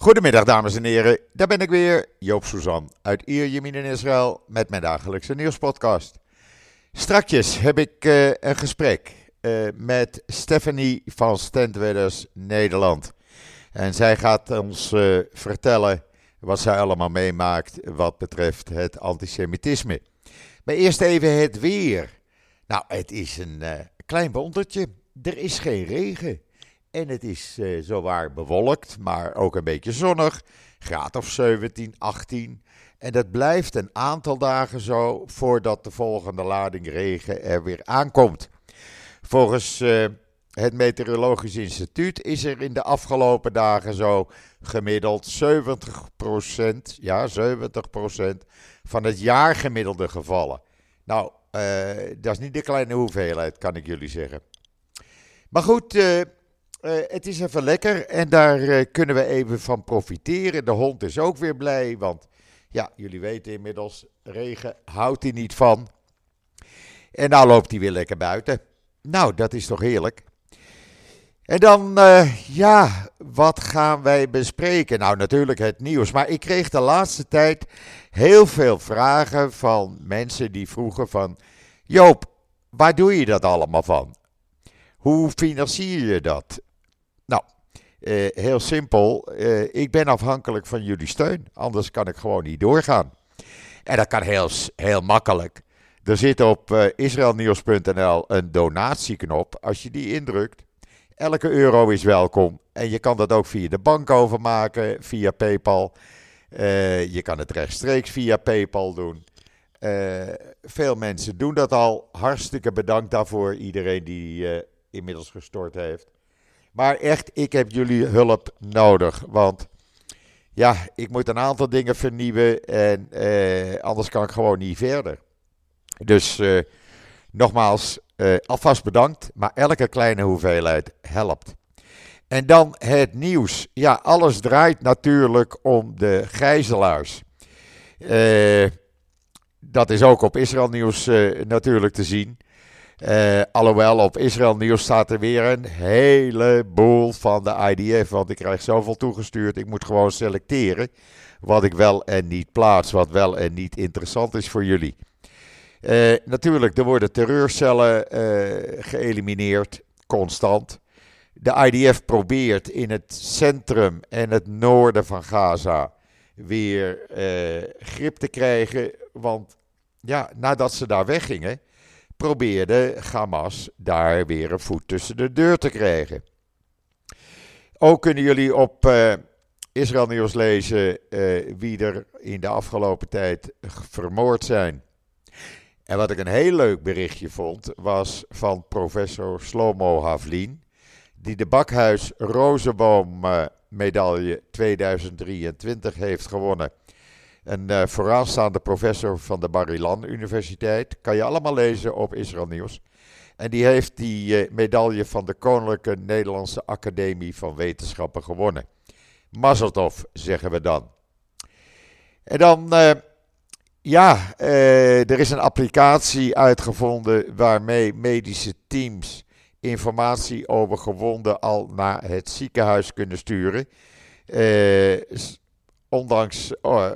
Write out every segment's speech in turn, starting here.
Goedemiddag dames en heren, daar ben ik weer, Joop Suzan uit Ierjemien in Israël met mijn dagelijkse nieuwspodcast. Strakjes heb ik uh, een gesprek uh, met Stephanie van Standwedders Nederland. En zij gaat ons uh, vertellen wat zij allemaal meemaakt wat betreft het antisemitisme. Maar eerst even het weer. Nou, het is een klein wondertje. Er is geen regen. En het is uh, zowaar bewolkt, maar ook een beetje zonnig. Graad of 17, 18. En dat blijft een aantal dagen zo voordat de volgende lading regen er weer aankomt. Volgens uh, het Meteorologisch Instituut is er in de afgelopen dagen zo gemiddeld 70%, ja 70% van het jaargemiddelde gevallen. Nou, uh, dat is niet de kleine hoeveelheid, kan ik jullie zeggen. Maar goed, het is even lekker en daar uh, kunnen we even van profiteren. De hond is ook weer blij, want ja, jullie weten inmiddels, regen houdt hij niet van. En nou loopt hij weer lekker buiten. Nou, dat is toch heerlijk. En dan, uh, ja, wat gaan wij bespreken? Nou, natuurlijk het nieuws. Maar ik kreeg de laatste tijd heel veel vragen van mensen die vroegen van... Joop, waar doe je dat allemaal van? Hoe financier je dat? Uh, heel simpel. Uh, ik ben afhankelijk van jullie steun. Anders kan ik gewoon niet doorgaan. En dat kan heel, heel makkelijk. Er zit op uh, israelnieuws.nl een donatieknop. Als je die indrukt, elke euro is welkom. En je kan dat ook via de bank overmaken, via PayPal. je kan het rechtstreeks via PayPal doen. veel mensen doen dat al. Hartstikke bedankt daarvoor, iedereen die inmiddels gestort heeft. Maar echt, ik heb jullie hulp nodig. Want ja, ik moet een aantal dingen vernieuwen. En eh, anders kan ik gewoon niet verder. Dus eh, nogmaals, eh, alvast bedankt. Maar elke kleine hoeveelheid helpt. En dan het nieuws. Ja, alles draait natuurlijk om de gijzelaars. Dat is ook op Israël Nieuws natuurlijk te zien. Uh, alhoewel, op Israël Nieuws staat er weer een heleboel van de IDF. Want ik krijg zoveel toegestuurd. Ik moet gewoon selecteren wat ik wel en niet plaats. Wat wel en niet interessant is voor jullie. Uh, natuurlijk, er worden terreurcellen uh, geëlimineerd, constant. De IDF probeert in het centrum en het noorden van Gaza weer grip te krijgen. Want ja, nadat ze daar weggingen probeerde Hamas daar weer een voet tussen de deur te krijgen. Ook kunnen jullie op uh, Israël Nieuws lezen uh, wie er in de afgelopen tijd vermoord zijn. En wat ik een heel leuk berichtje vond, was van professor Slomo Havlin, die de Bakhuis Rozenboom uh, medaille 2023 heeft gewonnen een uh, vooraanstaande professor van de Bar-Ilan Universiteit. Kan je allemaal lezen op Israël Nieuws. En die heeft die uh, medaille van de Koninklijke Nederlandse Academie van Wetenschappen gewonnen. Mazeltov, zeggen we dan. En dan, uh, ja, er is een applicatie uitgevonden waarmee medische teams informatie over gewonden al naar het ziekenhuis kunnen sturen. Ondanks, oh,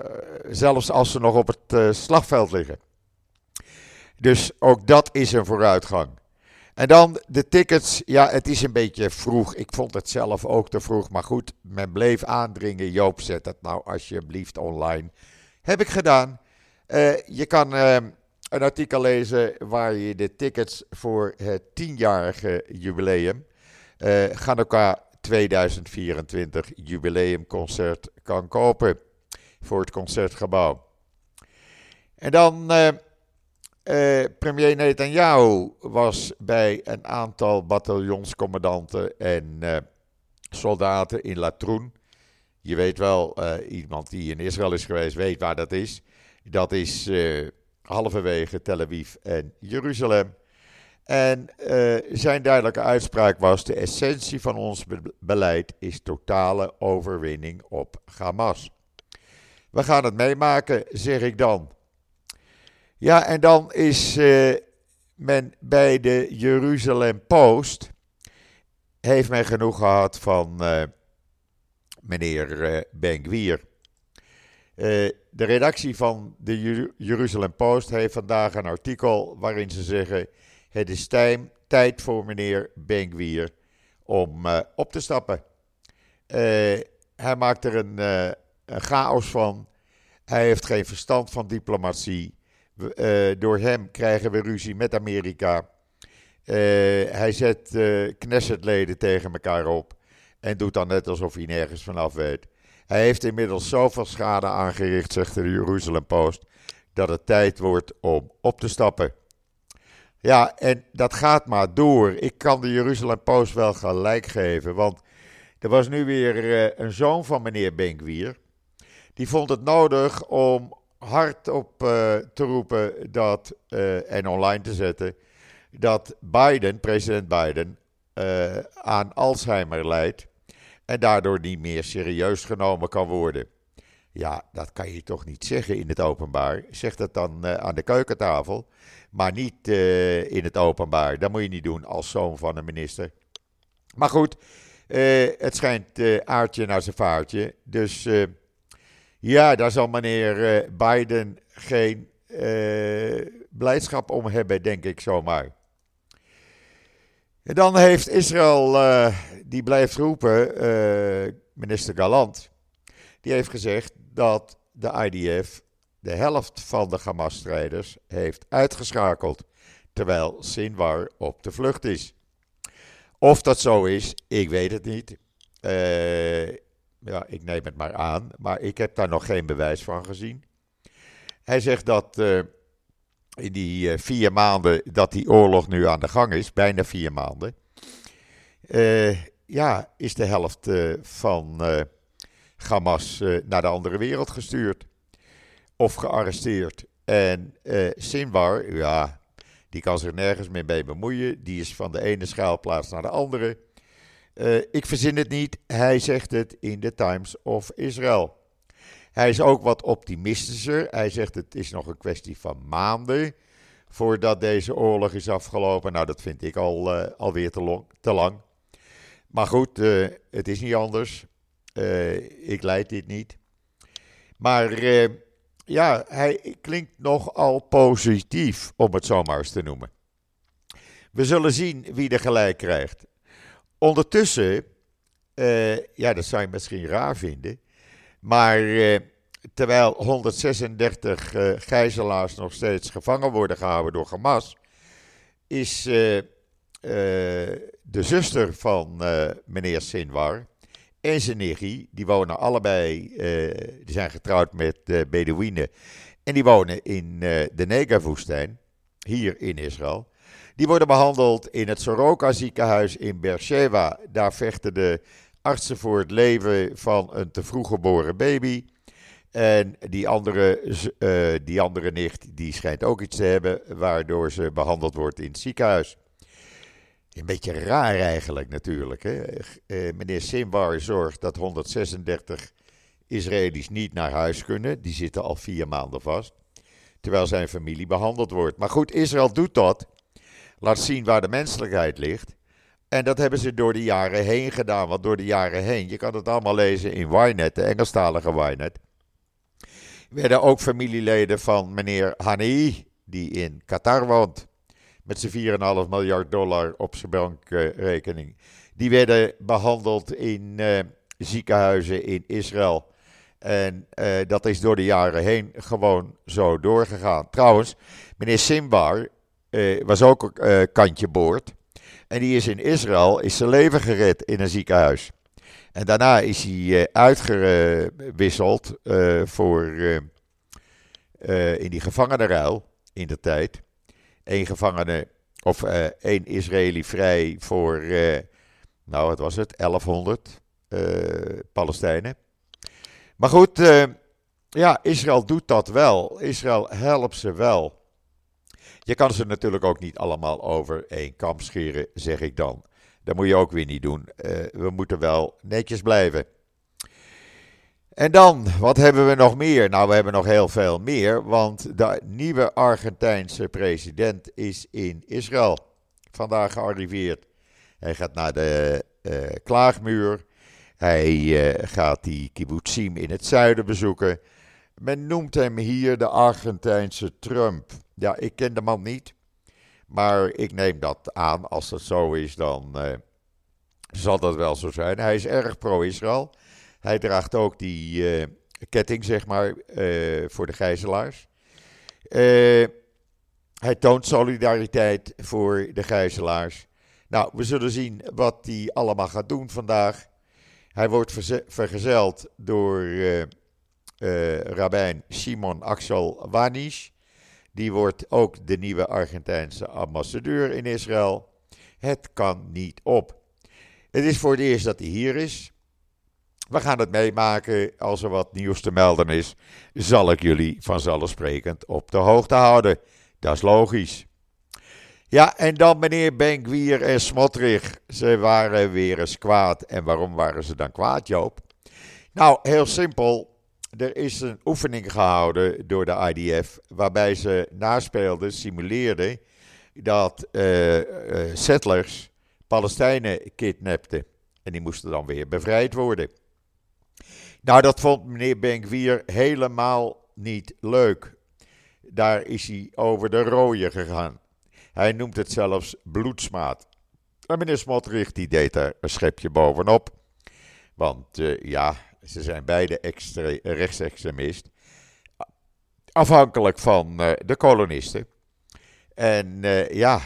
zelfs als ze nog op het uh, slagveld liggen. Dus ook dat is een vooruitgang. En dan de tickets. Ja, het is een beetje vroeg. Ik vond het zelf ook te vroeg. Maar goed, men bleef aandringen. Joop, zet het nou alsjeblieft online. Heb ik gedaan. Uh, je kan uh, een artikel lezen waar je de tickets voor het tienjarige jubileum. Uh, elkaar 2024 jubileumconcert kan kopen voor het concertgebouw. En dan uh, uh, premier Netanyahu was bij een aantal bataljonscommandanten en uh, soldaten in Latroen. Je weet wel, iemand die in Israël is geweest weet waar dat is. Dat is halverwege Tel Aviv en Jeruzalem. En uh, zijn duidelijke uitspraak was: de essentie van ons be beleid is totale overwinning op Hamas. We gaan het meemaken, zeg ik dan. Ja, en dan is uh, men bij de Jeruzalem Post. Heeft men genoeg gehad van uh, meneer Ben-Gvir. de redactie van de Jeruzalem Post heeft vandaag een artikel waarin ze zeggen: Het is tijd voor meneer Ben-Gvir om op te stappen. hij maakt er een, een chaos van. Hij heeft geen verstand van diplomatie. Door hem krijgen we ruzie met Amerika. Hij zet Knessetleden tegen elkaar op. En doet dan net alsof hij nergens vanaf weet. Hij heeft inmiddels zoveel schade aangericht, zegt de Jeruzalem Post. Dat het tijd wordt om op te stappen. Ja, en dat gaat maar door. Ik kan de Jeruzalem Post wel gelijk geven. Want er was nu weer een zoon van meneer Benkwier die vond het nodig om hardop uh, te roepen dat, uh, en online te zetten dat Biden, president Biden, aan Alzheimer lijdt en daardoor niet meer serieus genomen kan worden. Ja, dat kan je toch niet zeggen in het openbaar. Zeg dat dan aan de keukentafel, maar niet in het openbaar. Dat moet je niet doen als zoon van een minister. Maar goed, het schijnt aardje naar zijn vaartje. Dus ja, daar zal meneer eh, Biden geen uh, blijdschap om hebben, denk ik zomaar. En dan heeft Israël, uh, die blijft roepen, minister Galant, die heeft gezegd dat de IDF de helft van de Hamas-strijders heeft uitgeschakeld, terwijl Sinwar op de vlucht is. Of dat zo is, ik weet het niet. Uh, ja, ik neem het maar aan, maar ik heb daar nog geen bewijs van gezien. Hij zegt dat uh, in die uh, vier maanden dat die oorlog nu aan de gang is, bijna vier maanden, ja, is de helft van Hamas naar de andere wereld gestuurd of gearresteerd. En Sinwar, ja, die kan zich nergens meer mee bemoeien. Die is van de ene schuilplaats naar de andere. Uh, ik verzin het niet, hij zegt het in de Times of Israel. Hij is ook wat optimistischer. Hij zegt het is nog een kwestie van maanden voordat deze oorlog is afgelopen. Nou, dat vind ik al, uh, alweer te, te, lang. Maar goed, uh, het is niet anders. ik leid dit niet. Maar ja, hij klinkt nogal positief, om het zomaar eens te noemen. We zullen zien wie er gelijk krijgt. Ondertussen, uh, ja, dat zou je misschien raar vinden, maar uh, terwijl 136 uh, gijzelaars nog steeds gevangen worden gehouden door Hamas, is de zuster van meneer Sinwar en zijn niggie, die wonen allebei, die zijn getrouwd met Bedouinen en die wonen in de Negev-woestijn, hier in Israël. Die worden behandeld in het Soroka ziekenhuis in Beersheba. Daar vechten de artsen voor het leven van een te vroeg geboren baby. En die andere, uh, die andere nicht, die schijnt ook iets te hebben, waardoor ze behandeld wordt in het ziekenhuis. Een beetje raar eigenlijk natuurlijk. Hè? Uh, meneer Simbar zorgt dat 136 Israëli's niet naar huis kunnen. Die zitten al vier maanden vast. Terwijl zijn familie behandeld wordt. Maar goed, Israël doet dat laat zien waar de menselijkheid ligt. En dat hebben ze door de jaren heen gedaan. Want door de jaren heen, je kan het allemaal lezen in Ynet, de Engelstalige Ynet. Werden ook familieleden van meneer Hani, die in Qatar woont, met zijn 4,5 miljard dollar op zijn bankrekening. Die werden behandeld in uh, ziekenhuizen in Israël. En uh, dat is door de jaren heen gewoon zo doorgegaan. Trouwens, meneer Simbar, uh, was ook kantje boord. En die is in Israël, is zijn leven gered in een ziekenhuis. En daarna is hij uitgewisseld voor in die gevangenenruil in de tijd. Eén gevangene, of één Israëli vrij voor, nou wat was het, 1100 Palestijnen. Maar goed, ja, Israël doet dat wel. Israël helpt ze wel. Je kan ze natuurlijk ook niet allemaal over één kam scheren, zeg ik dan. Dat moet je ook weer niet doen. We moeten wel netjes blijven. En dan, wat hebben we nog meer? Nou, we hebben nog heel veel meer, want de nieuwe Argentijnse president is in Israël vandaag gearriveerd. Hij gaat naar de uh, klaagmuur. Hij uh, gaat die kibbutzim in het zuiden bezoeken. Men noemt hem hier de Argentijnse Trump. Ja, ik ken de man niet. Maar ik neem dat aan. Als dat zo is, dan uh, zal dat wel zo zijn. Hij is erg pro-Israël. Hij draagt ook die uh, ketting, zeg maar, voor de gijzelaars. hij toont solidariteit voor de gijzelaars. Nou, we zullen zien wat hij allemaal gaat doen vandaag. Hij wordt vergezeld door uh, rabbijn Simon Axel Wanish. Die wordt ook de nieuwe Argentijnse ambassadeur in Israël. Het kan niet op. Het is voor het eerst dat hij hier is. We gaan het meemaken. Als er wat nieuws te melden is, zal ik jullie vanzelfsprekend op de hoogte houden. Dat is logisch. Ja, en dan meneer Benkwier en Smotrich. Ze waren weer eens kwaad. En waarom waren ze dan kwaad, Joop? Nou, heel simpel. Er is een oefening gehouden door de IDF. waarbij ze naspeelden, simuleerden. dat uh, uh, settlers Palestijnen kidnapten. En die moesten dan weer bevrijd worden. Nou, dat vond meneer Benkwier helemaal niet leuk. Daar is hij over de rode gegaan. Hij noemt het zelfs bloedsmaat. En meneer Smotrich die deed er een schepje bovenop. Want uh, ja, ze zijn beide rechtsextremist. Afhankelijk van uh, de kolonisten. En uh, ja,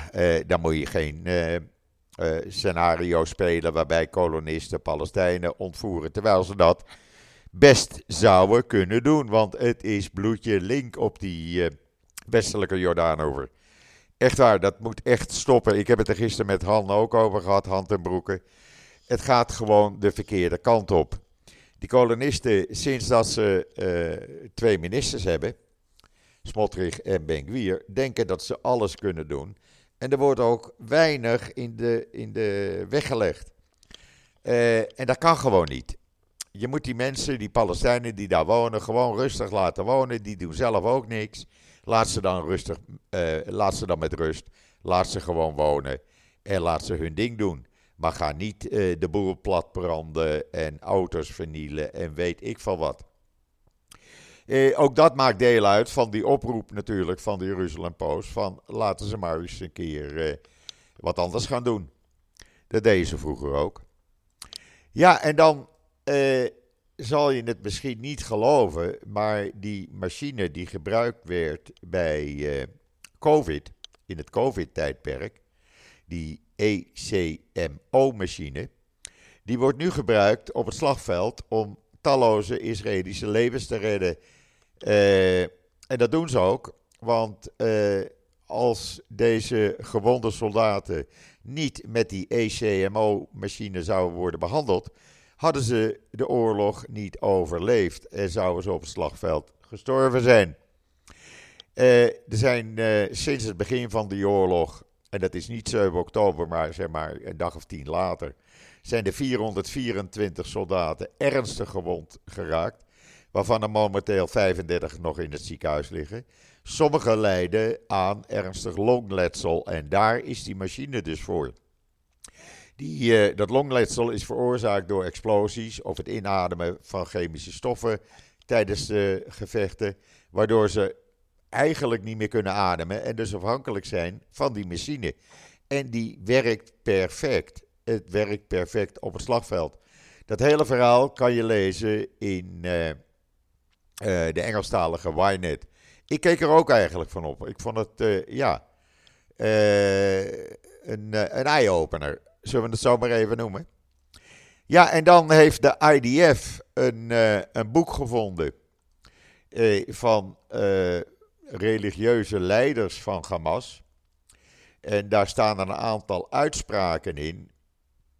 dan moet je geen scenario spelen waarbij kolonisten Palestijnen ontvoeren. Terwijl ze dat best zouden kunnen doen. Want het is bloedje link op die westelijke Jordaan over. Echt waar, dat moet echt stoppen. Ik heb het er gisteren met Han ook over gehad, Hand en Broeken. Het gaat gewoon de verkeerde kant op. Die kolonisten, sinds dat ze uh, twee ministers hebben, Smotrich en Benguier, denken dat ze alles kunnen doen. En er wordt ook weinig in de, in de weg gelegd. Uh, en dat kan gewoon niet. Je moet die mensen, die Palestijnen die daar wonen, gewoon rustig laten wonen. Die doen zelf ook niks. Laat ze dan rustig, uh, laat ze dan met rust. Laat ze gewoon wonen en laat ze hun ding doen. Maar ga niet uh, de boel platbranden en auto's vernielen en weet ik van wat. Uh, ook dat maakt deel uit van die oproep natuurlijk van de Jeruzalem Post. Van laten ze maar eens een keer wat anders gaan doen. Dat deden ze vroeger ook. Ja, en dan zal je het misschien niet geloven, maar die machine die gebruikt werd bij uh, COVID, in het COVID-tijdperk, die ECMO-machine, die wordt nu gebruikt op het slagveld om talloze Israëlische levens te redden. Uh, en dat doen ze ook, want als deze gewonde soldaten niet met die ECMO-machine zouden worden behandeld, hadden ze de oorlog niet overleefd en zouden ze op het slagveld gestorven zijn. Uh, er zijn uh, sinds het begin van die oorlog, en dat is niet 7 oktober, maar zeg maar een dag of tien later, zijn er 424 soldaten ernstig gewond geraakt, waarvan er momenteel 35 nog in het ziekenhuis liggen. Sommigen lijden aan ernstig longletsel en daar is die machine dus voor. Die, uh, dat longletsel is veroorzaakt door explosies of het inademen van chemische stoffen tijdens de gevechten, waardoor ze eigenlijk niet meer kunnen ademen en dus afhankelijk zijn van die machine. En die werkt perfect. Het werkt perfect op het slagveld. Dat hele verhaal kan je lezen in uh, uh, de Engelstalige Ynet. Ik keek er ook eigenlijk van op. Ik vond het, ja, een, een eye-opener. Zullen we het zo maar even noemen? Ja, en dan heeft de IDF een, uh, een boek gevonden uh, van uh, religieuze leiders van Hamas. En daar staan een aantal uitspraken in.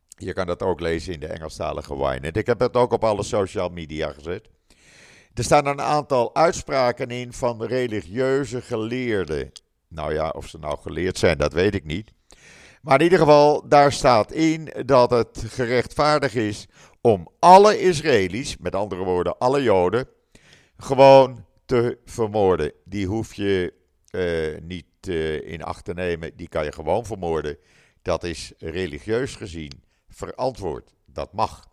Je kan dat ook lezen in de Engelstalige wine. Ik heb het ook op alle social media gezet. Er staan een aantal uitspraken in van religieuze geleerden. Nou ja, of ze nou geleerd zijn, dat weet ik niet. Maar in ieder geval, daar staat in dat het gerechtvaardig is om alle Israëli's, met andere woorden alle Joden, gewoon te vermoorden. Die hoef je uh, niet uh, in acht te nemen, die kan je gewoon vermoorden. Dat is religieus gezien verantwoord. Dat mag.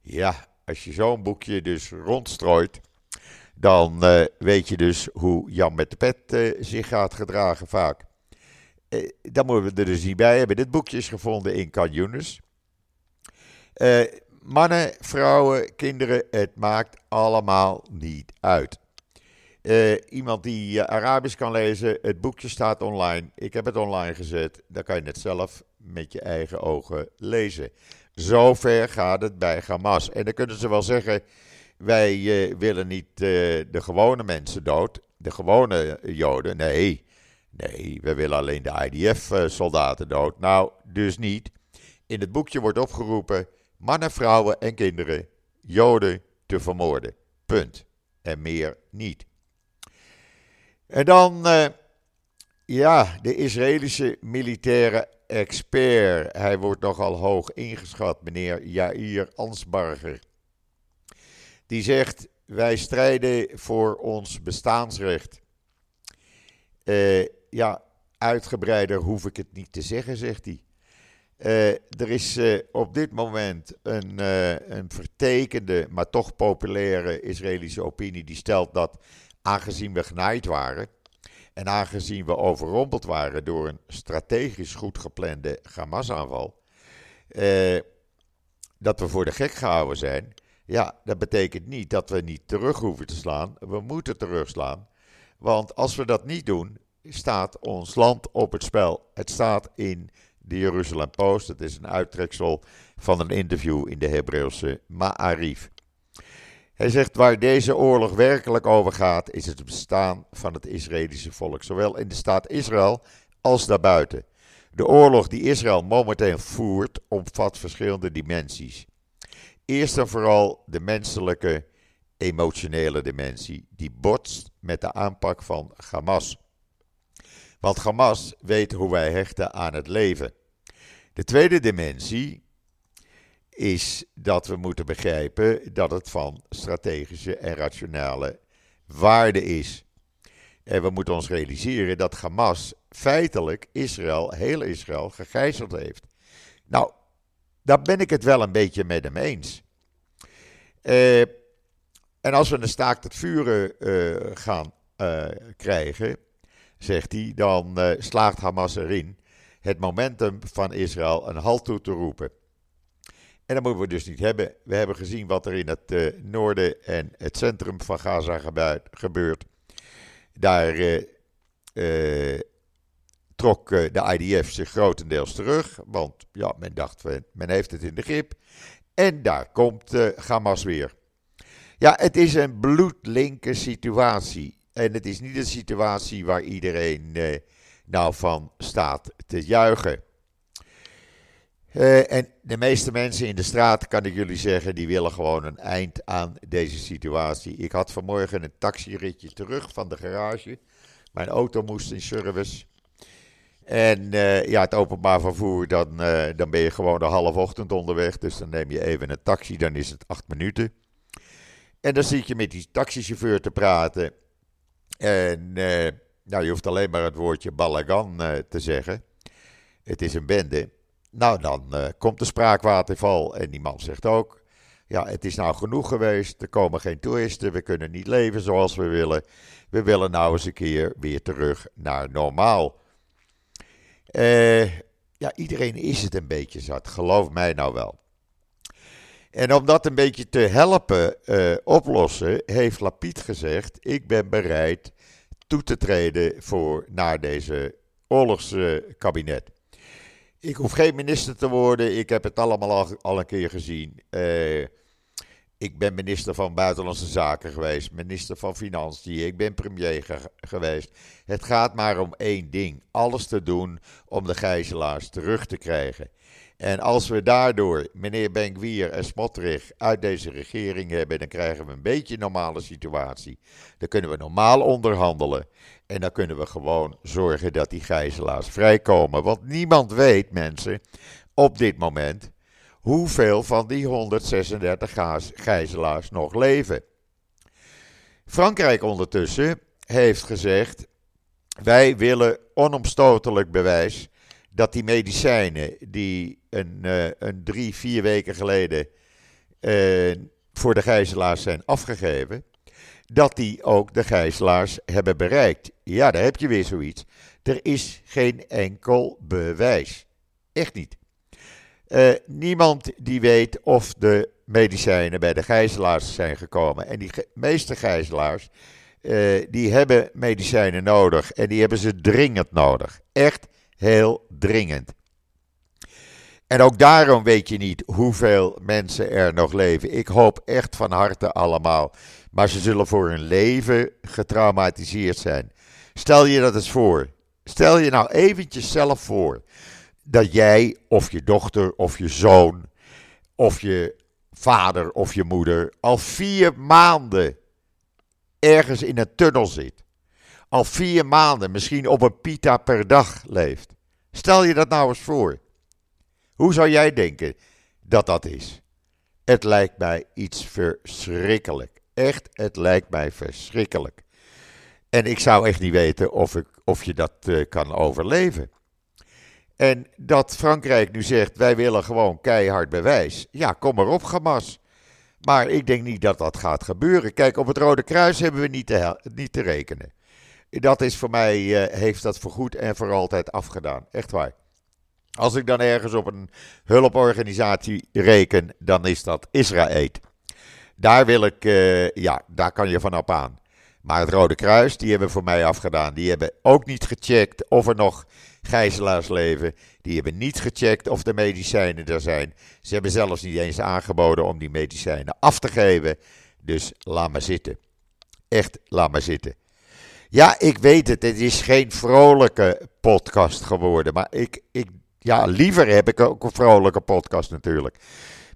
Ja, als je zo'n boekje dus rondstrooit, dan uh, weet je dus hoe Jan met de pet zich gaat gedragen vaak. Uh, dan moeten we er dus niet bij hebben. Dit boekje is gevonden in Canyones. mannen, vrouwen, kinderen, het maakt allemaal niet uit. iemand die Arabisch kan lezen, het boekje staat online. Ik heb het online gezet. Dan kan je het zelf met je eigen ogen lezen. Zover gaat het bij Hamas. En dan kunnen ze wel zeggen: wij willen niet de gewone mensen dood, de gewone Joden. Nee, nee, we willen alleen de IDF-soldaten dood. Nou, dus niet. In het boekje wordt opgeroepen mannen, vrouwen en kinderen, Joden te vermoorden. Punt. En meer niet. En dan, uh, ja, de Israëlische militaire expert. Hij wordt nogal hoog ingeschat, meneer Jair Ansbarger. Die zegt: Wij strijden voor ons bestaansrecht. Uh, ja, uitgebreider hoef ik het niet te zeggen, zegt hij. Uh, er is uh, op dit moment een, een vertekende, maar toch populaire Israëlische opinie die stelt dat aangezien we genaaid waren en aangezien we overrompeld waren door een strategisch goed geplande Hamas-aanval, dat we voor de gek gehouden zijn ja, dat betekent niet dat we niet terug hoeven te slaan. We moeten terugslaan. Want als we dat niet doen, staat ons land op het spel. Het staat in de Jeruzalem Post. Het is een uittreksel van een interview in de Hebreeuwse Ma'arif. Hij zegt waar deze oorlog werkelijk over gaat, is het bestaan van het Israëlische volk, zowel in de staat Israël als daarbuiten. De oorlog die Israël momenteel voert, omvat verschillende dimensies. Eerst en vooral de menselijke, emotionele dimensie, die botst met de aanpak van Hamas. Want Hamas weet hoe wij hechten aan het leven. De tweede dimensie is dat we moeten begrijpen dat het van strategische en rationale waarde is. En we moeten ons realiseren dat Hamas feitelijk Israël, heel Israël, gegijzeld heeft. Nou, daar ben ik het wel een beetje met hem eens. Uh, en als we een staakt het vuren uh, gaan uh, krijgen, zegt hij, dan slaagt Hamas erin het momentum van Israël een halt toe te roepen. En dat moeten we dus niet hebben. We hebben gezien wat er in het noorden en het centrum van Gaza gebeurt. Daar trok de IDF zich grotendeels terug, want ja, men dacht, men heeft het in de grip. En daar komt Hamas weer. Ja, het is een bloedlinke situatie. En het is niet een situatie waar iedereen uh, nou van staat te juichen. Uh, en de meeste mensen in de straat, kan ik jullie zeggen, die willen gewoon een eind aan deze situatie. Ik had vanmorgen een taxiritje terug van de garage. Mijn auto moest in service. En uh, ja, het openbaar vervoer, dan, uh, dan ben je gewoon de half ochtend onderweg. Dus dan neem je even een taxi, dan is het acht minuten. En dan zit je met die taxichauffeur te praten. En uh, nou, je hoeft alleen maar het woordje balagan te zeggen. Het is een bende. Nou, dan komt de spraakwaterval. En die man zegt ook: Ja, het is nou genoeg geweest. Er komen geen toeristen. We kunnen niet leven zoals we willen. We willen nou eens een keer weer terug naar normaal. Ja, iedereen is het een beetje zat, geloof mij nou wel. En om dat een beetje te helpen uh, oplossen, heeft Lapid gezegd: Ik ben bereid toe te treden voor, naar deze oorlogskabinet. ik hoef geen minister te worden, ik heb het allemaal al, al een keer gezien. Uh, ik ben minister van Buitenlandse Zaken geweest, minister van Financiën, ik ben premier geweest. Het gaat maar om één ding: alles te doen om de gijzelaars terug te krijgen. En als we daardoor meneer Benkwier en Smotrich uit deze regering hebben, dan krijgen we een beetje een normale situatie. Dan kunnen we normaal onderhandelen. En dan kunnen we gewoon zorgen dat die gijzelaars vrijkomen. Want niemand weet, mensen, op dit moment hoeveel van die 136 gijzelaars nog leven. Frankrijk ondertussen heeft gezegd: wij willen onomstotelijk bewijs dat die medicijnen die een, uh, een drie, vier weken geleden voor de gijzelaars zijn afgegeven, dat die ook de gijzelaars hebben bereikt. Ja, daar heb je weer zoiets. Er is geen enkel bewijs. Echt niet. Uh, niemand die weet of de medicijnen bij de gijzelaars zijn gekomen. En die meeste gijzelaars, die hebben medicijnen nodig. En die hebben ze dringend nodig. Echt heel dringend. En ook daarom weet je niet hoeveel mensen er nog leven. Ik hoop echt van harte allemaal. Maar ze zullen voor hun leven getraumatiseerd zijn. Stel je dat eens voor. Stel je nou eventjes zelf voor dat jij of je dochter of je zoon of je vader of je moeder al vier maanden ergens in een tunnel zit. Al vier maanden misschien op een pita per dag leeft. Stel je dat nou eens voor. Hoe zou jij denken dat dat is? Het lijkt mij iets verschrikkelijk. Echt, het lijkt mij verschrikkelijk. En ik zou echt niet weten of, ik, of je dat uh, kan overleven. En dat Frankrijk nu zegt: wij willen gewoon keihard bewijs. Ja, kom maar op, Hamas. Maar ik denk niet dat dat gaat gebeuren. Kijk, op het Rode Kruis hebben we niet te, niet te rekenen. Dat is voor mij, uh, heeft dat voorgoed en voor altijd afgedaan. Echt waar. Als ik dan ergens op een hulporganisatie reken, dan is dat Israël. Daar wil ik, uh, ja, daar kan je van op aan. Maar het Rode Kruis, die hebben voor mij afgedaan. Die hebben ook niet gecheckt of er nog gijzelaars leven. Die hebben niet gecheckt of de medicijnen er zijn. Ze hebben zelfs niet eens aangeboden om die medicijnen af te geven. Dus laat maar zitten. Echt, laat maar zitten. Ja, ik weet het. Het is geen vrolijke podcast geworden. Maar ik, ik, ja, liever heb ik ook een vrolijke podcast natuurlijk.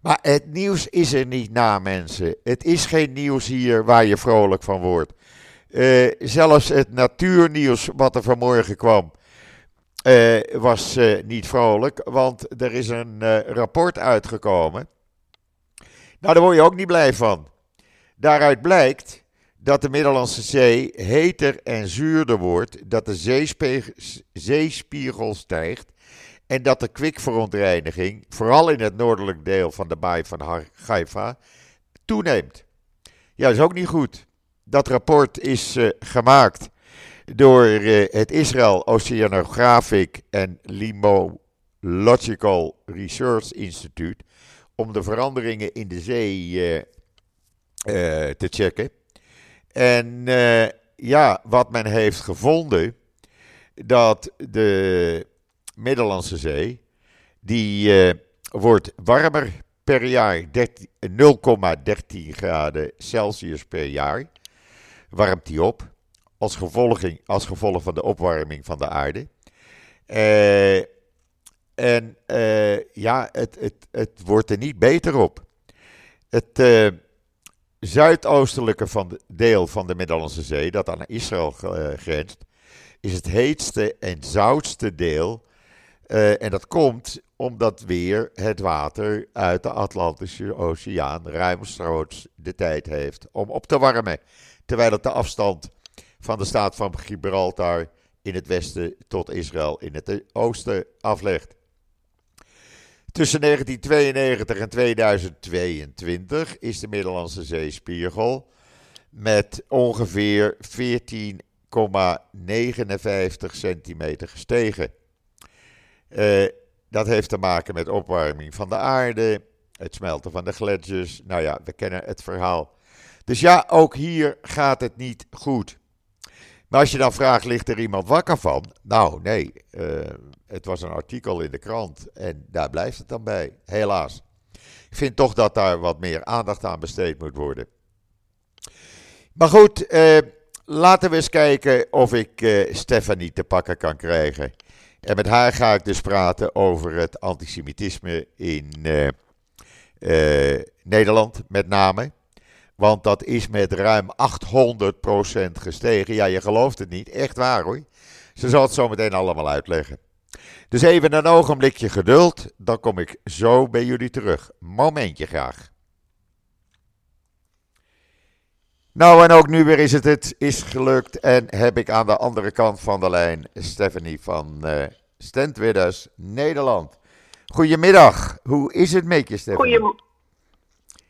Maar het nieuws is er niet na, mensen. Het is geen nieuws hier waar je vrolijk van wordt. Uh, zelfs het natuurnieuws wat er vanmorgen kwam, uh, was uh, niet vrolijk. Want er is een rapport uitgekomen. Nou, daar word je ook niet blij van. Daaruit blijkt dat de Middellandse Zee heter en zuurder wordt, dat de zeespiegel stijgt en dat de kwikverontreiniging, vooral in het noordelijk deel van de baai van Haifa, toeneemt. Ja, is ook niet goed. Dat rapport is uh, gemaakt door uh, het Israel Oceanographic and Limological Research Institute om de veranderingen in de zee uh, te checken. En ja, wat men heeft gevonden, dat de Middellandse Zee, die wordt warmer per jaar 0,13 graden Celsius per jaar warmt die op. Als gevolg, als gevolg van de opwarming van de aarde. Uh, en ja, het, het, het wordt er niet beter op. Het zuidoostelijke van de, deel van de Middellandse Zee, dat aan Israël grenst, is het heetste en zoutste deel. en dat komt omdat weer het water uit de Atlantische Oceaan ruimschoots de tijd heeft om op te warmen terwijl het de afstand van de staat van Gibraltar in het westen tot Israël in het oosten aflegt. Tussen 1992 en 2022 is de Middellandse Zeespiegel met ongeveer 14,59 centimeter gestegen. Uh, dat heeft te maken met opwarming van de aarde, het smelten van de gletsjers. Nou ja, we kennen het verhaal. Dus ja, ook hier gaat het niet goed. Maar als je dan vraagt, ligt er iemand wakker van? Nou, nee. Uh, het was een artikel in de krant en daar blijft het dan bij, helaas. Ik vind toch dat daar wat meer aandacht aan besteed moet worden. Maar goed, uh, laten we eens kijken of ik uh, Stephanie te pakken kan krijgen. En met haar ga ik dus praten over het antisemitisme in Nederland, met name. Want dat is met ruim 800% gestegen. Ja, je gelooft het niet. Echt waar hoor. Ze zal het zo meteen allemaal uitleggen. Dus even een ogenblikje geduld. Dan kom ik zo bij jullie terug. Momentje graag. Nou, en ook nu weer is het, het is gelukt. En heb ik aan de andere kant van de lijn Stephanie van uh, Stentwidders, Nederland. Goedemiddag. Hoe is het met je, Stephanie? Goedemiddag.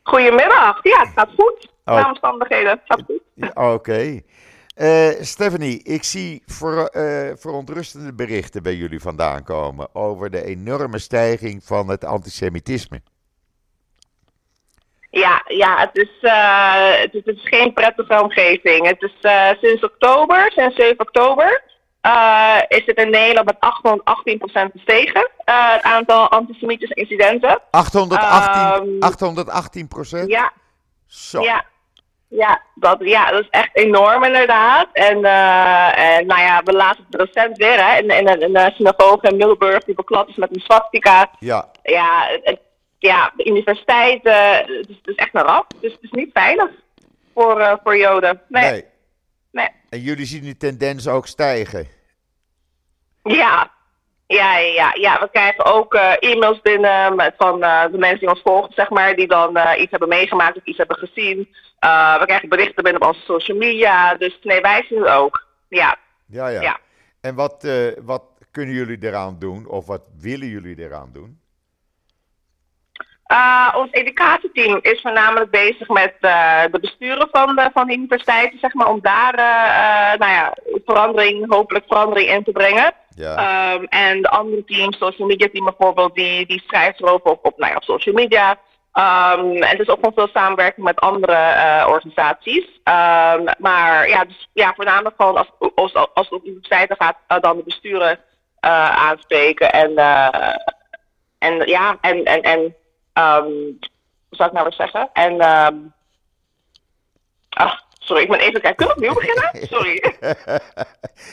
Goedemiddag. Ja, het gaat goed. Oh. omstandigheden. Het gaat goed. Oké. Uh, Stephanie, ik zie voor, uh, verontrustende berichten bij jullie vandaan komen over de enorme stijging van het antisemitisme. Ja, ja het, is, uh, het, is, het is geen prettige omgeving. Het is sinds oktober, sinds 7 oktober, is het in Nederland met 818% gestegen. het aantal antisemitische incidenten. 818, um, Ja. Zo. Ja. Ja dat, ja, dat is echt enorm inderdaad. En, uh, en nou ja, we lazen het recent weer hè, in, in, in de synagoge in Middelburg die beklad is met een swastika. Ja. Ja, het, ja de universiteit, het, is, het is echt een rap. Dus het is niet veilig voor, voor Joden. Nee. nee. nee. En jullie zien die tendens ook stijgen? Ja, ja, ja, ja, we krijgen ook uh, e-mails binnen met, van uh, de mensen die ons volgen, zeg maar, die dan uh, iets hebben meegemaakt of iets hebben gezien. we krijgen berichten binnen op onze social media. Dus nee, wij zien het ook. Ja. Ja, ja. ja. En wat, wat kunnen jullie eraan doen of wat willen jullie eraan doen? Uh, ons educatieteam is voornamelijk bezig met uh, de besturen van de, van de universiteiten, zeg maar, om daar uh, nou ja, verandering, hopelijk verandering in te brengen. Ja. Um, en de andere teams, social media team bijvoorbeeld, die, die schrijft erover op, op, nou ja, op social media. Um, en het is ook gewoon veel samenwerking met andere organisaties. Um, maar ja, dus, ja, voornamelijk gewoon als, als, als universiteiten gaat, dan de besturen aanspreken. En, en ja, en, en, en Um, hoe zou ik nou weer zeggen? En, um, ach, sorry, ik ben even kijken. Kunnen we opnieuw beginnen? Sorry.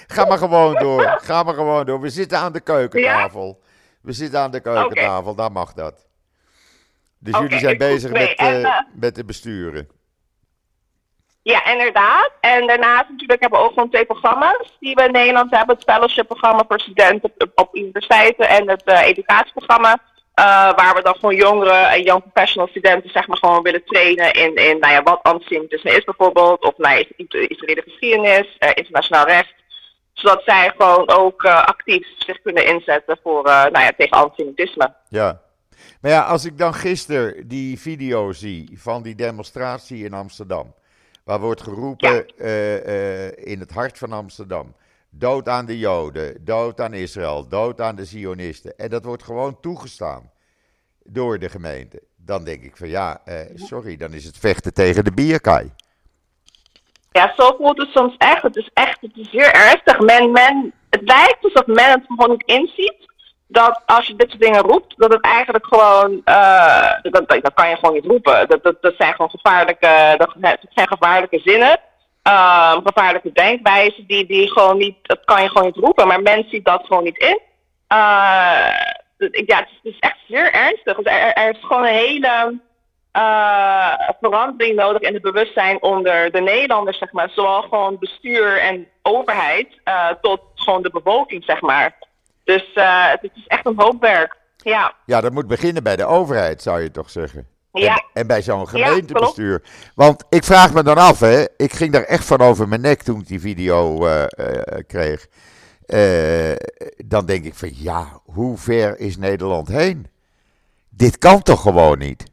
Ga maar gewoon door. Ga maar gewoon door. We zitten aan de keukentafel. We zitten aan de keukentafel, okay. daar mag dat. Dus jullie zijn bezig met, uh, met de besturen. Ja, inderdaad. En daarnaast natuurlijk hebben we ook gewoon twee programma's die we in Nederland hebben. Het fellowship-programma voor studenten op, op universiteiten en het uh, educatieprogramma waar we dan gewoon jongeren en young professional studenten zeg maar gewoon willen trainen in, in nou ja, wat antisemitisme is bijvoorbeeld. Of nou Israëlische geschiedenis, uh, internationaal recht. Zodat zij gewoon ook uh, actief zich kunnen inzetten voor, nou ja, tegen antisemitisme. Ja. Maar ja, als ik dan gisteren die video zie van die demonstratie in Amsterdam. Waar wordt geroepen in het hart van Amsterdam. Dood aan de Joden, dood aan Israël, dood aan de Zionisten. En dat wordt gewoon toegestaan door de gemeente. Dan denk ik van ja, eh, sorry, dan is het vechten tegen de bierkaai. Ja, zo voelt het soms echt. Het is echt, het is zeer ernstig. Men, men, het lijkt alsof men het gewoon niet inziet. Dat als je dit soort dingen roept, dat het eigenlijk gewoon, uh, dat, dat, kan je gewoon niet roepen. Dat, dat, dat zijn gewoon gevaarlijke, dat zijn gevaarlijke zinnen um, gevaarlijke denkwijze die, die gewoon niet, dat kan je gewoon niet roepen, maar mensen zien dat gewoon niet in. Uh, ja, het is, echt zeer ernstig. Dus er, er, is gewoon een hele uh, verandering nodig in het bewustzijn onder de Nederlanders, zeg maar. Zowel gewoon bestuur en overheid uh, tot gewoon de bevolking, zeg maar. Dus het is echt een hoop werk. Ja. ja, dat moet beginnen bij de overheid, zou je toch zeggen? Ja. En, bij zo'n gemeentebestuur. Want ik vraag me dan af, hè, ik ging daar echt van over mijn nek toen ik die video uh, uh, kreeg. Uh, dan denk ik van ja, hoe ver is Nederland heen? Dit kan toch gewoon niet?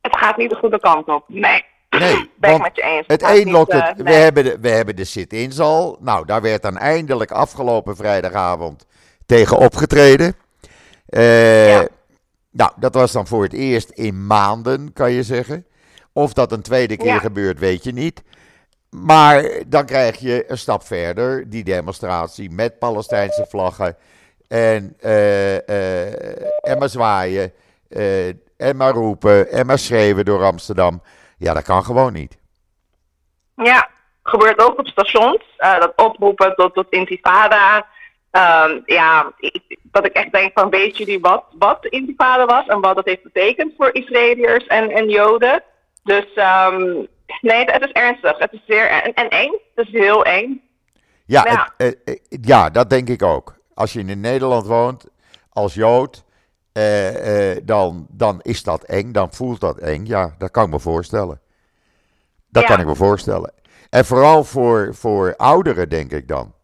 Het gaat niet de goede kant op. Nee. Nee, want met je eens. Het, het een lokt het. Nee. We, hebben de, we hebben de sit-ins al. Nou, daar werd dan eindelijk afgelopen vrijdagavond tegen opgetreden. ja. Nou, dat was dan voor het eerst in maanden, kan je zeggen. Of dat een tweede keer gebeurt, weet je niet. Maar dan krijg je een stap verder, die demonstratie met Palestijnse vlaggen. En, uh, uh, en maar zwaaien, uh, en maar roepen, en maar schreeuwen door Amsterdam. Ja, dat kan gewoon niet. Ja, gebeurt ook op stations. dat oproepen tot, tot intifada. Um, ja, ik, dat ik echt denk van weet jullie wat, wat intifada was en wat dat heeft betekend voor Israëliërs en, en Joden. Dus um, nee, het is ernstig. Het is zeer en, en eng. Het is heel eng. Ja, ja. Het, uh, ja, dat denk ik ook. Als je in Nederland woont als Jood, uh, uh, dan, dan is dat eng, dan voelt dat eng. Ja, dat kan ik me voorstellen. Dat ja. kan ik me voorstellen. En vooral voor, voor ouderen, denk ik dan.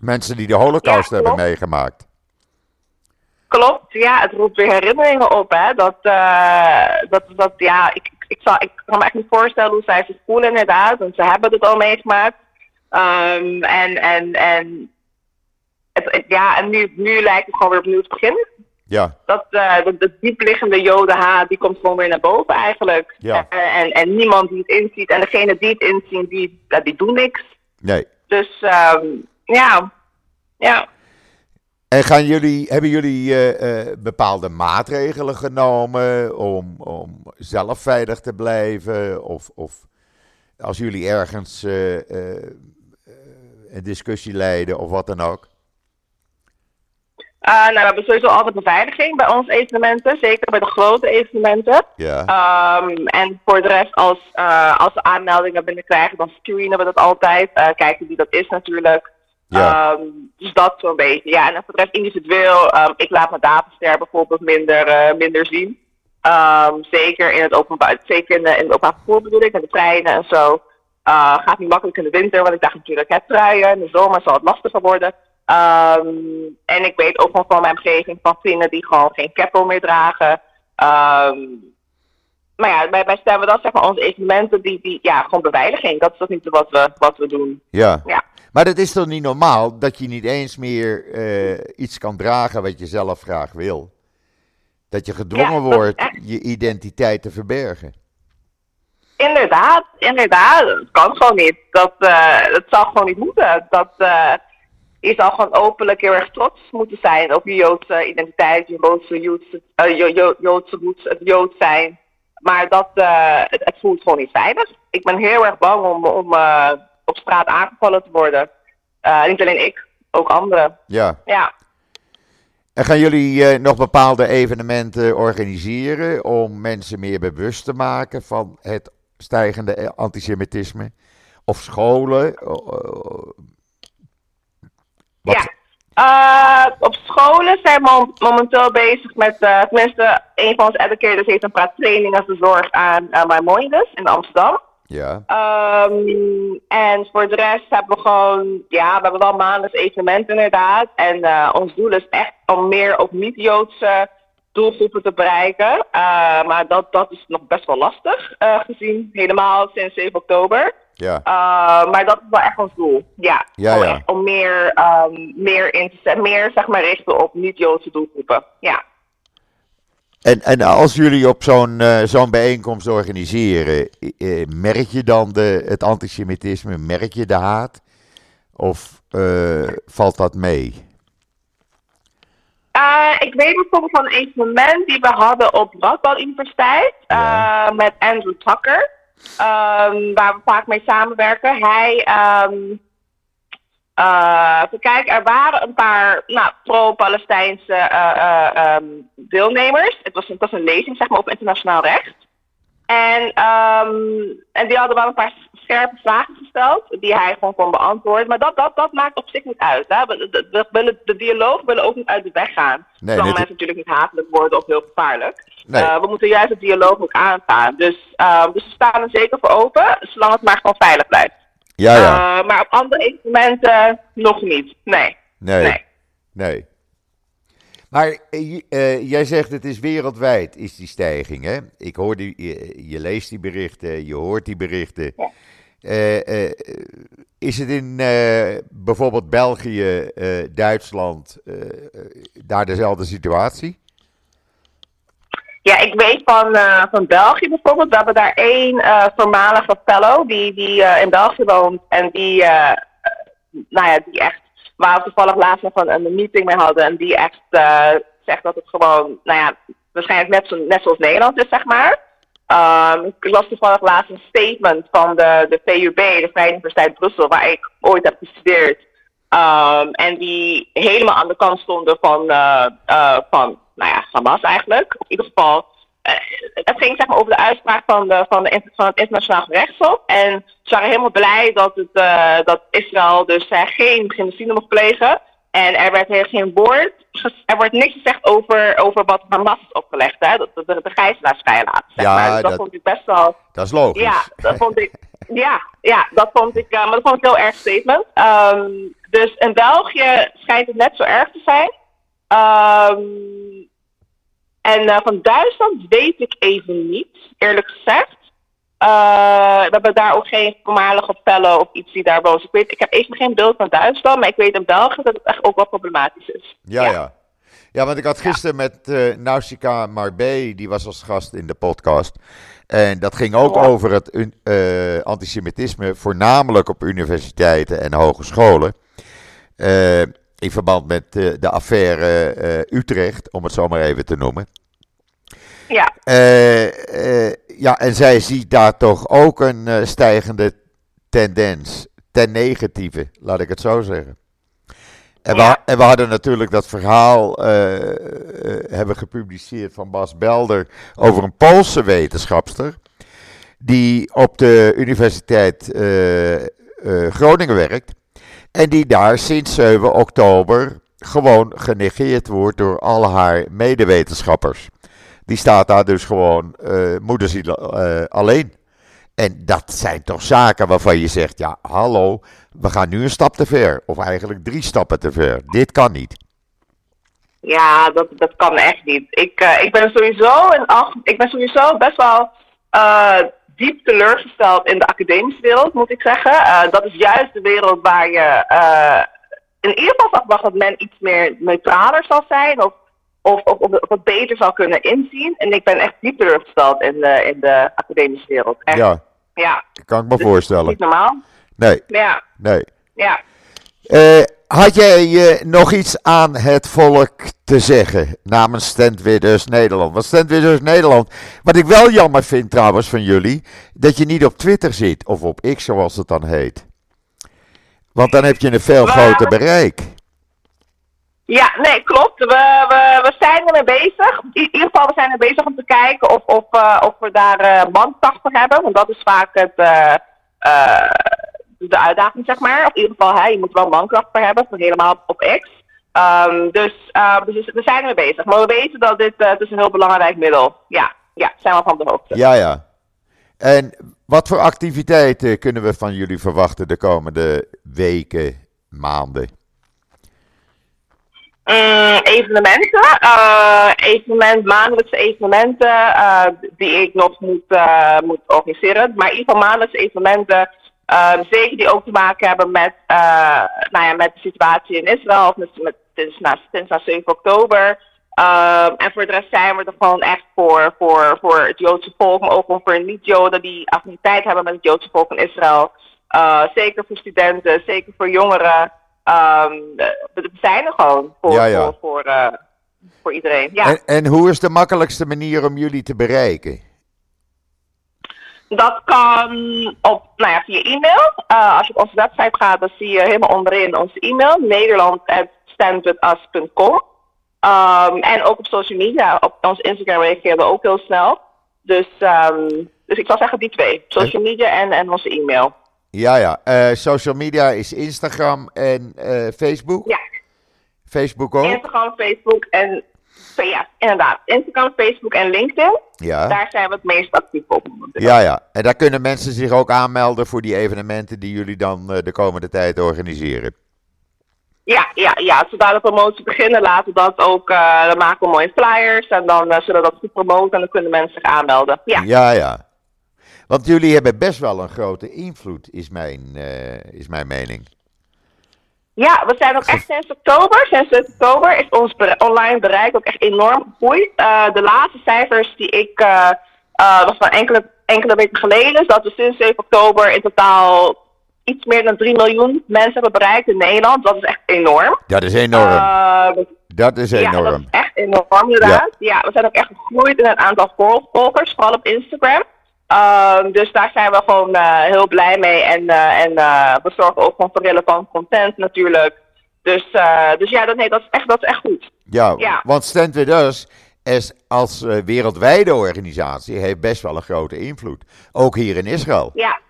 Mensen die de holocaust ja, hebben meegemaakt. Klopt, ja, het roept weer herinneringen op, hè. Dat, uh, dat, dat ja, ik, ik, zal, ik kan me echt niet voorstellen hoe zij zich voelen inderdaad, want ze hebben het al meegemaakt. Um, en, en, en, het, ja, en nu, nu lijkt het gewoon weer opnieuw te beginnen. Ja. Dat, uh, de, de diepliggende jodenhaat, die komt gewoon weer naar boven eigenlijk. Ja. En, en, en niemand die het inziet, en degene die het inzien, die, die doen niks. Nee. Dus, um, ja, ja. En gaan jullie, hebben jullie uh, uh, bepaalde maatregelen genomen om, om zelf veilig te blijven? Of, of als jullie ergens uh, een discussie leiden of wat dan ook? nou, we hebben sowieso altijd beveiliging bij onze evenementen, zeker bij de grote evenementen. Ja. Um, en voor de rest, als, als we aanmeldingen binnenkrijgen, dan screenen we dat altijd. kijken wie dat is natuurlijk. Ja. Um, dus dat zo'n beetje. Ja, en voor de rest individueel, um, ik laat mijn dataster bijvoorbeeld minder, uh, minder zien. Um, zeker in het openbaar, zeker in, de, in het openbaar vervoer bedoel ik, en de treinen en zo. Uh, gaat niet makkelijk in de winter, want ik dacht natuurlijk het truien. In de zomer zal het lastiger worden. en ik weet ook gewoon van mijn omgeving van vrienden die gewoon geen capo meer dragen. maar ja, bij, bij stemmen dat zeg maar onze evenementen, die, die, ja, gewoon beveiliging. Dat is toch niet wat we, wat we doen. Ja. ja. Maar het is toch niet normaal dat je niet eens meer uh, iets kan dragen wat je zelf graag wil? Dat je gedwongen ja, wordt je identiteit te verbergen. Inderdaad, inderdaad. Dat kan gewoon niet. Dat, uh, dat zal gewoon niet moeten. Dat, uh, je zal gewoon openlijk heel erg trots moeten zijn op je Joodse identiteit, je Joodse, Joodse, jo Joodse roots, het Jood zijn. Maar dat, het, het, voelt gewoon niet veilig. Ik ben heel erg bang om, om op straat aangevallen te worden. Uh, niet alleen ik, ook anderen. Ja. ja. En gaan jullie uh, nog bepaalde evenementen organiseren om mensen meer bewust te maken van het stijgende antisemitisme? Of scholen? Uh, ja. Uh, op scholen zijn we momenteel bezig met, tenminste, een van onze educators heeft een paar trainingen verzorgd aan uh, Maimonides in Amsterdam. Ja. Um, en voor de rest hebben we gewoon, ja, we hebben wel maandelijks evenementen inderdaad. En uh, ons doel is echt om meer ook niet-Joodse doelgroepen te bereiken. Uh, maar dat, dat is nog best wel lastig uh, gezien, helemaal sinds 7 oktober. Ja. maar dat is wel echt ons doel. Ja. ja, om, ja. Echt, om meer, um, meer, in te meer zeg maar, richten op niet-Joodse doelgroepen. Ja. En, en als jullie op zo'n uh, zo'n bijeenkomst organiseren, uh, merk je dan de, het antisemitisme, merk je de haat? Of uh, valt dat mee? ik weet bijvoorbeeld van een evenement die we hadden op Radboud Universiteit Ja. met Andrew Tucker, um, waar we vaak mee samenwerken. Hij, um, uh, even kijken, er waren een paar nou, pro-Palestijnse uh, uh, um, deelnemers. Het was, het was een lezing zeg maar, over internationaal recht. En, um, en die hadden wel een paar scherpe vragen gesteld, die hij gewoon kon beantwoorden. Maar dat, dat, dat maakt op zich niet uit. Hè? We, de, de, de, de dialoog willen ook niet uit de weg gaan. Nee, Zolang mensen natuurlijk niet hatelijk worden of heel gevaarlijk. Nee. Uh, we moeten juist de dialoog ook aangaan. Dus, uh, dus we staan er zeker voor open, zolang het maar gewoon veilig blijft. Ja, ja. Uh, maar op andere evenementen nog niet. Nee. Nee. nee. Nee. Maar eh, eh, jij zegt het is wereldwijd, is die stijging, hè? Ik hoor die, je, je leest die berichten, je hoort die berichten. Ja. Eh, eh, is het in eh, bijvoorbeeld België, eh, Duitsland, eh, eh, daar dezelfde situatie? Ja, ik weet van, uh, van België bijvoorbeeld. We daar één uh, voormalige fellow die, die uh, in België woont. En die, nou ja, die echt, waar we toevallig laatst nog een, meeting mee hadden. En die echt zegt dat het gewoon, nou ja, waarschijnlijk net, zo, net zoals Nederland is, zeg maar. Um, ik las toevallig laatst een statement van de, de VUB, de Vrije Universiteit Brussel, waar ik ooit heb gestudeerd. Um, en die helemaal aan de kant stonden van, van nou ja, Hamas eigenlijk. In ieder geval, uh, het ging zeg maar over de uitspraak van, de, van, de, van het internationaal gerechtshof. En ze waren helemaal blij dat, het, uh, dat Israël dus uh, geen genocide mocht plegen. En er werd heel geen woord, er wordt niks gezegd over, over wat Hamas is opgelegd. Hè? Dat de, de, de gijzelaars zeg Ja, maar. Dus dat, dat- vond ik best wel... Dat is logisch. Ja, dat vond ik. Ja, ja dat vond ik. Uh, maar dat vond ik heel erg statement. Um, dus in België schijnt het net zo erg te zijn. Ehm, en eh, van Duitsland weet ik even niet, eerlijk gezegd. Uh, we hebben daar ook geen voormalige pellen of iets die daar boos. Ik, weet, ik heb even geen beeld van Duitsland, maar ik weet in België dat het echt ook wel problematisch is. Ja, ja. ja. want ik had gisteren met uh, Nausicaa Marbé, die was als gast in de podcast. En dat ging ook over het uh, antisemitisme, voornamelijk op universiteiten en hogescholen. In verband met de affaire Utrecht, om het zo maar even te noemen. Ja. ja, en zij ziet daar toch ook een stijgende tendens, ten negatieve, laat ik het zo zeggen. En, we, en we hadden natuurlijk dat verhaal hebben gepubliceerd van Bas Belder over een Poolse wetenschapster die op de Universiteit uh, Groningen werkt en die daar sinds 7 oktober gewoon genegeerd wordt door al haar medewetenschappers. Die staat daar dus gewoon moederziel alleen. En dat zijn toch zaken waarvan je zegt, ja hallo, we gaan nu een stap te ver. Of eigenlijk drie stappen te ver. Dit kan niet. Ja, dat, dat kan echt niet. Ik, uh, ik, ben sowieso een, ik ben sowieso best wel diep teleurgesteld in de academische wereld, moet ik zeggen. Dat is juist de wereld waar je in ieder geval verwacht dat men iets meer neutraler zal zijn. Of, of, of, of, wat beter zal kunnen inzien. En ik ben echt diep teleurgesteld in de, in de academische wereld. Echt. Ja, ja. kan ik me voorstellen. Niet normaal. Nee. Ja. Nee. Ja. Uh, had jij uh, nog iets aan het volk te zeggen namens Standwidders Nederland? Want Standwidders Nederland, wat ik wel jammer vind trouwens van jullie, dat je niet op Twitter zit, of op X zoals het dan heet. Want dan heb je een veel groter bereik. Ja, nee, klopt. We, we, we zijn ermee bezig. In ieder geval, we zijn er bezig om te kijken of, of, uh, of we daar uh, voor hebben. Want dat is vaak het, uh, de uitdaging, zeg maar. Of in ieder geval, hè, je moet wel mankracht voor hebben, voor helemaal op X. Um, dus, dus we zijn ermee bezig. Maar we weten dat dit het is een heel belangrijk middel. Ja, ja, zijn we van de hoogte. Ja, ja. En wat voor activiteiten kunnen we van jullie verwachten de komende weken, maanden? Mm, evenementen, evenement, maandelijkse evenementen uh, die ik nog moet, uh, moet organiseren. Maar in ieder geval maandelijkse evenementen, zeker die ook te maken hebben met, nou ja, met de situatie in Israël, met, met, sinds, na, na 7 oktober. en voor de rest zijn we er gewoon echt voor, voor, voor het Joodse volk, maar ook voor niet-Joden die affiniteit hebben met het Joodse volk in Israël. zeker voor studenten, zeker voor jongeren. Um, we zijn er gewoon voor, ja, ja. voor, voor, uh, voor iedereen. Ja. En, en, hoe is de makkelijkste manier om jullie te bereiken? Dat kan op, nou ja, via e-mail. Uh, als je op onze website gaat, dan zie je helemaal onderin onze e-mail. Nederland.standwithus.com um, En ook op social media. Op ons Instagram reageren we ook heel snel. Dus, um, dus ik zou zeggen die twee. Social media en, en onze e-mail. Ja, ja. Uh, social media is Instagram en uh, Facebook? Ja. Facebook ook? Instagram, Facebook en... Ja, inderdaad. Instagram, Facebook en LinkedIn. Ja. Daar zijn we het meest actief op. Ja, ja. En daar kunnen mensen zich ook aanmelden voor die evenementen die jullie dan uh, de komende tijd organiseren. Ja, ja, ja. Zodra de promotie beginnen, laten we dat ook. Uh, dan maken we mooie flyers en dan uh, zullen we dat goed promoten en dan kunnen mensen zich aanmelden. Ja, ja. ja. Want jullie hebben best wel een grote invloed, is mijn, uh, is mijn mening. Ja, we zijn ook echt sinds oktober, sinds oktober is ons online bereik ook echt enorm gegroeid. Uh, de laatste cijfers die ik, uh, was van enkele, enkele weken geleden, is dat we sinds 7 oktober in totaal iets meer dan 3 miljoen mensen hebben bereikt in Nederland. Dat is echt enorm. Dat is enorm. dat is enorm. Ja, dat is echt enorm inderdaad. Ja. ja, we zijn ook echt gegroeid in het aantal volgers, vooral op Instagram. Um, dus daar zijn we gewoon uh, heel blij mee. En, uh, en uh, we zorgen ook gewoon voor relevant content natuurlijk. Dus, dus ja, dat, nee, dat, is echt, dat is echt goed. Ja, ja. want Stand With Us is als wereldwijde organisatie heeft best wel een grote invloed. Ook hier in Israël. Ja.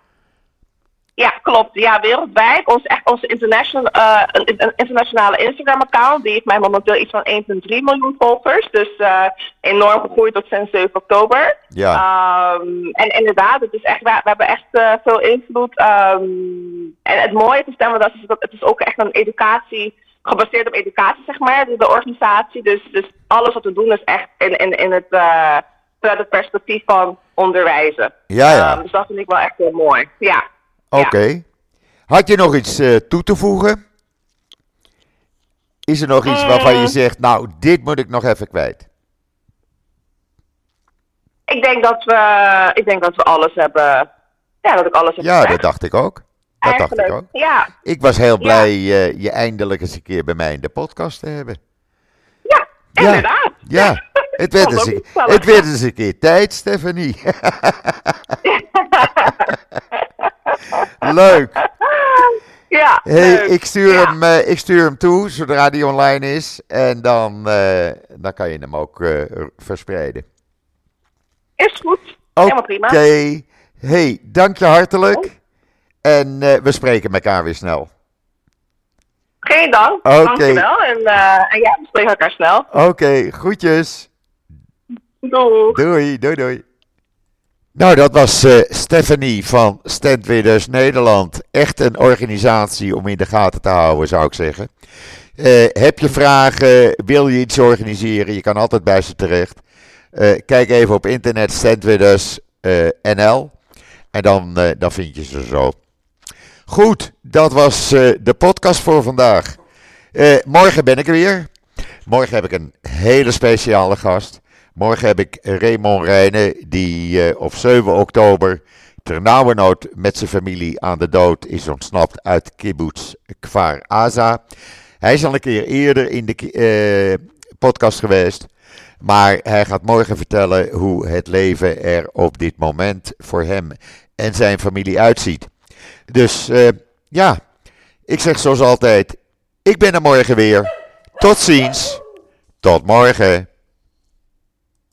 Ja, klopt. Ja, wereldwijd. Ons, echt onze international, uh, een, internationale Instagram-account, die heeft mij momenteel iets van 1,3 miljoen volgers. Dus uh, enorm gegroeid tot sinds 7 oktober. Ja. Um, en inderdaad, het is echt, we, we hebben echt uh, veel invloed. Um, en het mooie van Stemmen dat is dat het is ook echt een educatie gebaseerd op educatie, zeg maar, de, de organisatie. Dus, dus alles wat we doen is echt in, in, in het, uh, het perspectief van onderwijzen. Ja, ja. Um, dus dat vind ik wel echt heel mooi. Ja. Oké. Had je nog iets uh, toe te voegen? Is er nog iets waarvan je zegt, nou, dit moet ik nog even kwijt? Ik denk dat we, ik denk dat we alles hebben. Ja, dat ik alles heb Ja, gezegd. dat dacht ik ook. Dat Eigenlijk, dacht ik ook. Ja. Ik was heel blij uh, je eindelijk eens een keer bij mij in de podcast te hebben. Ja, inderdaad. Ja, ja. Het, werd eens een, het werd eens een keer tijd, Stephanie. Leuk. Ja, hey, leuk. ik, stuur ja. hem, uh, ik stuur hem toe zodra hij online is. En dan, uh, dan kan je hem ook uh, verspreiden. Is goed. Helemaal prima. Oké. Hey, dank je hartelijk. Oh. En we spreken elkaar weer snel. Geen dank. Oké. Dankjewel. En, en ja, we spreken elkaar snel. Oké, okay, groetjes. Doei. Doei, doei, doei. Nou, dat was uh, Stephanie van Standwidders Nederland. Echt een organisatie om in de gaten te houden, zou ik zeggen. Uh, heb je vragen, wil je iets organiseren, je kan altijd bij ze terecht. Uh, kijk even op internet Standwidders NL en dan, dan vind je ze zo. Goed, dat was de podcast voor vandaag. morgen ben ik er weer. Morgen heb ik een hele speciale gast. Morgen heb ik Raymond Rijnen, die uh, op 7 oktober ternauwernood met zijn familie aan de dood is ontsnapt uit kibbutz Kfar Aza. Hij is al een keer eerder in de uh, podcast geweest, maar hij gaat morgen vertellen hoe het leven er op dit moment voor hem en zijn familie uitziet. Dus uh, ja, ik zeg zoals altijd, ik ben er morgen weer. Tot ziens, tot morgen.